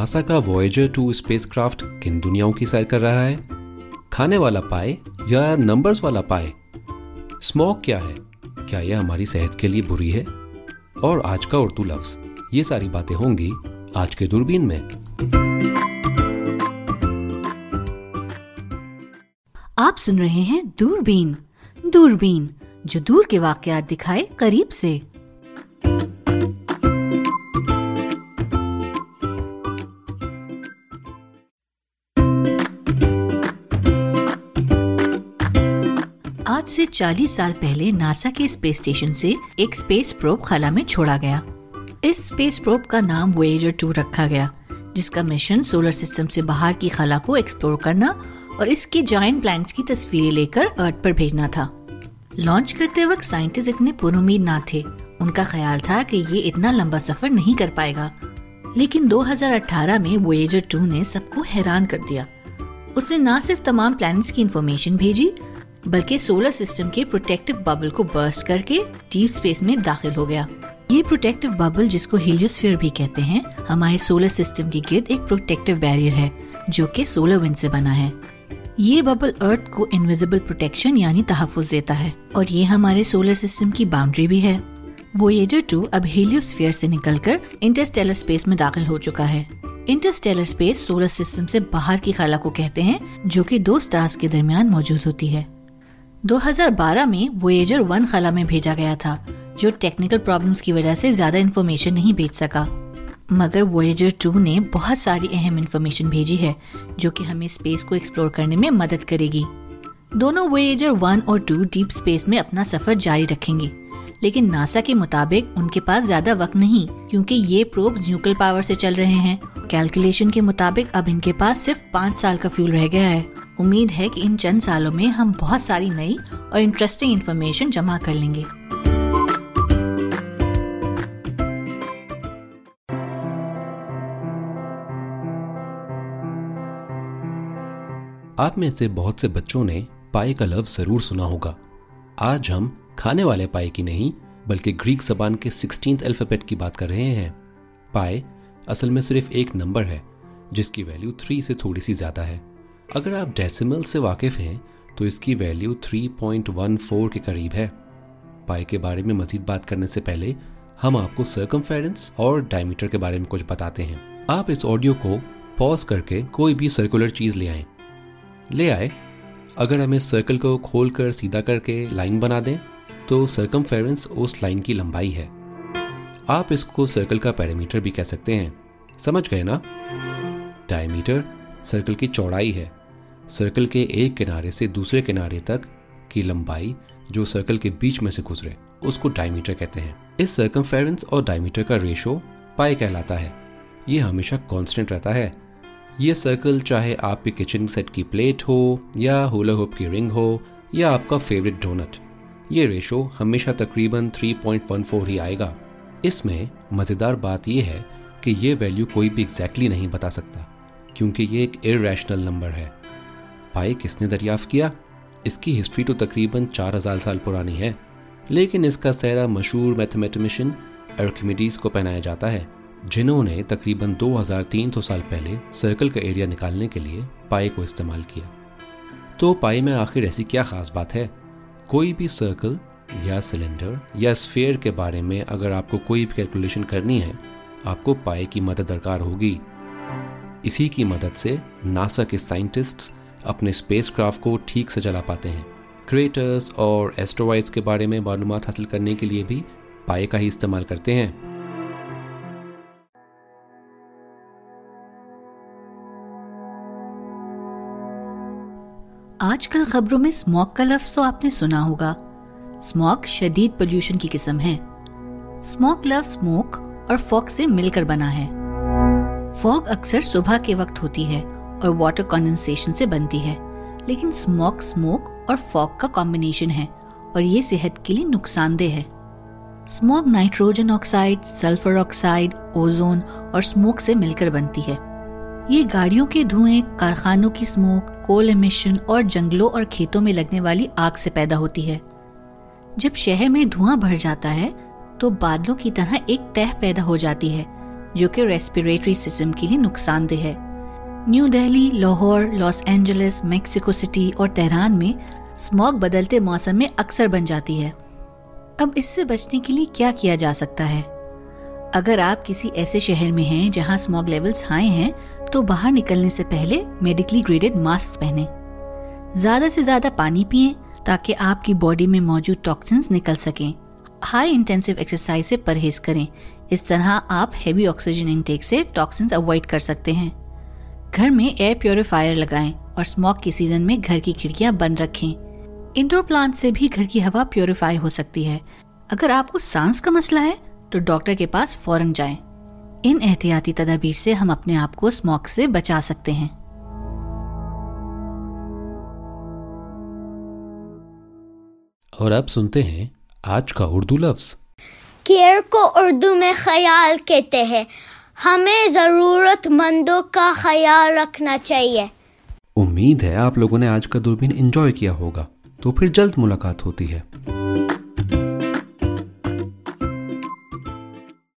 NASA का Voyager to spacecraft किन दुनियाओं की सैर कर रहा है? खाने वाला पाए या नंबर्स वाला पाए? स्मोक क्या है? क्या यह हमारी सेहत के लिए बुरी है? और आज का उर्दू लफ्ज। ये सारी बातें होंगी आज के दूरबीन में। आप सुन रहे हैं दूरबीन। दूरबीन, जो दूर के वाकयात दिखाए करीब से। आज से 40 साल पहले नासा के स्पेस स्टेशन से एक स्पेस प्रोब खला में छोड़ा गया। इस स्पेस प्रोब का नाम वोएजर 2 रखा गया, जिसका मिशन सोलर सिस्टम से बाहर की खला को एक्सप्लोर करना और इसके जॉइंट प्लैनेट्स की तस्वीरें लेकर अर्थ पर भेजना था। लॉन्च करते वक्त साइंटिस्ट इतने पुरुद ना थे। उनका ख्याल था कि ये इतना लंबा सफ़र नहीं कर पाएगा। लेकिन 2018 में वोएजर 2 ने सबको हैरान कर दिया। उसने न सिर्फ़ तमाम प्लैनेट्स की इंफॉर्मेशन भेजी बल्कि सोलर सिस्टम के प्रोटेक्टिव बबल को बर्स्ट करके डीप स्पेस में दाखिल हो गया। ये प्रोटेक्टिव बबल जिसको हीलियोस्फीयर भी कहते हैं, हमारे सोलर सिस्टम के गिर्द एक प्रोटेक्टिव बैरियर है, जो कि सोलर विंड से बना है। ये बबल अर्थ को इनविजिबल प्रोटेक्शन यानी तहफुज देता है, और ये हमारे सोलर सिस्टम की बाउंड्री भी है। वो वोएजर टू अब हीलियोस्फीयर से निकलकर इंटरस्टेलर स्पेस में दाखिल हो चुका है। इंटरस्टेलर स्पेस सोलर सिस्टम से बाहर की खला को कहते हैं, जो कि दो स्टार्स के दरमियान मौजूद होती है। 2012 में वोएजर वन खला में भेजा गया था, जो टेक्निकल प्रॉब्लम्स की वजह से ज़्यादा इन्फॉर्मेशन नहीं भेज सका। मगर वोएजर टू ने बहुत सारी अहम इन्फॉर्मेशन भेजी है, जो कि हमें स्पेस को एक्सप्लोर करने में मदद करेगी। दोनों वोएजर वन और टू डीप स्पेस में अपना सफ़र जारी रखेंगे। लेकिन नासा के मुताबिक उनके पास ज़्यादा वक्त नहीं, क्योंकि ये प्रोब न्यूक्लियर पावर से चल रहे हैं। कैलकुलेशन के मुताबिक अब इनके पास सिर्फ़ पाँच साल का फ्यूल रह गया है। उम्मीद है कि इन चंद सालों में हम बहुत सारी नई और इंटरेस्टिंग इन्फॉर्मेशन जमा कर लेंगे। आप में से बहुत से बच्चों ने पाए का लफ्ज ज़रूर सुना होगा। आज हम खाने वाले पाए की नहीं, बल्कि ग्रीक जबान के सिक्सटीन अल्फ़ाबेट की बात कर रहे हैं। पाए असल में सिर्फ़ एक नंबर है, जिसकी वैल्यू थ्री से थोड़ी सी ज़्यादा है। अगर आप डेसिमल से वाकिफ हैं तो इसकी वैल्यू 3.14 के करीब है। पाए के बारे में मजीद बात करने से पहले, हम आपको सर्कमफेरेंस और डायमीटर के बारे में कुछ बताते हैं। आप इस ऑडियो को पॉज करके कोई भी सर्कुलर चीज़ ले आए। ले आए, अगर हम इस सर्कल को खोल कर सीधा करके लाइन बना दें तो सर्कमफेरेंस उस लाइन की लंबाई है। आप इसको सर्कल का पैरामीटर भी कह सकते हैं। समझ गए ना? डायमीटर सर्कल की चौड़ाई है। सर्कल के एक किनारे से दूसरे किनारे तक की लंबाई जो सर्कल के बीच में से गुजरे, उसको डायमीटर कहते हैं। इस सर्कमफेरेंस और डायमीटर का रेशो पाई कहलाता है। ये हमेशा कांस्टेंट रहता है। ये सर्कल चाहे आपके किचन सेट की प्लेट हो या होला होप की रिंग हो या आपका फेवरेट डोनट ये रेशो हमेशा तकरीबन 3.14 ही आएगा। इसमें मज़ेदार बात यह है कि ये वैल्यू कोई भी एग्जैक्टली exactly नहीं बता सकता, क्योंकि ये एक इरेशनल नंबर है। पाए किसने दरियाफ्त किया? इसकी हिस्ट्री तो तकरीबन चार हज़ार साल पुरानी है, लेकिन इसका सहरा मशहूर मैथमेटिशियन अर्कमिडीज को पहनाया जाता है, जिन्होंने तकरीबन 2300 साल पहले सर्कल का एरिया निकालने के लिए पाए को इस्तेमाल किया। तो पाए में आखिर ऐसी क्या खास बात है? कोई भी सर्कल या सिलेंडर या स्फेयर के बारे में अगर आपको कोई भी कैलकुलेशन करनी है, आपको पाए की मदद दरकार होगी। इसी की मदद से नासा के साइंटिस्ट्स अपने स्पेसक्राफ्ट को ठीक से चला पाते हैं। क्रेटर्स और एस्ट्रोवाइड्स के बारे में मालूम हासिल करने के लिए भी पाए का ही इस्तेमाल करते हैं। आजकल खबरों में स्मॉग का लफ्ज तो आपने सुना होगा। स्मॉग शदीद पोल्यूशन की किस्म है। स्मॉग लफ्ज स्मोक और फॉग से मिलकर बना है। फॉग अक्सर सुबह के वक्त होती है और वाटर कंडेंसेशन से बनती है। लेकिन स्मोक स्मोक और फॉग का कॉम्बिनेशन है और ये सेहत के लिए नुकसानदेह है। Smoke nitrogen oxide sulphur oxide ozone और स्मोक से मिलकर बनती है। ये गाड़ियों के धुएँ, कारखानों की स्मोक कोल एमिशन और जंगलों और खेतों में लगने वाली आग से पैदा होती है। जब शहर में धुआँ भर जाता है तो बादलों की तरह एक तह पैदा हो जाती है, जो कि रेस्पिरेटरी सिस्टम के लिए नुकसानदेह है। New Delhi, Lahore, Los Angeles, Mexico City और तेहरान में स्मॉग बदलते मौसम में अक्सर बन जाती है। अब इससे बचने के लिए क्या किया जा सकता है? अगर आप किसी ऐसे शहर में हैं जहाँ स्मॉग लेवल्स हाई हैं तो बाहर निकलने से पहले मेडिकली ग्रेडेड मास्क पहने। ज़्यादा से ज़्यादा पानी पिए ताकि आपकी बॉडी में मौजूद टॉक्सिन्स निकल सकें। हाई इंटेंसिव एक्सरसाइज से परहेज करें। इस तरह आप हैवी ऑक्सीजन इनटेक से टॉक्सिन्स अवॉइड कर सकते हैं। घर में एयर प्योरीफायर लगाएँ और स्मोक के सीज़न में घर की खिड़कियाँ बंद रखें। इंडोर प्लांट से भी घर की हवा प्योरीफाई हो सकती है। अगर आपको सांस का मसला है तो डॉक्टर के पास फ़ौरन जाएँ। इन एहतियाती तदाबीर से हम अपने आप को स्मोक से बचा सकते हैं। और अब सुनते हैं आज का उर्दू लफ्ज। केयर को उर्दू में ख्याल कहते हैं। हमें जरूरतमंदों का ख्याल रखना चाहिए। उम्मीद है आप लोगों ने आज का दूरबीन एंजॉय किया होगा। तो फिर जल्द मुलाकात होती है।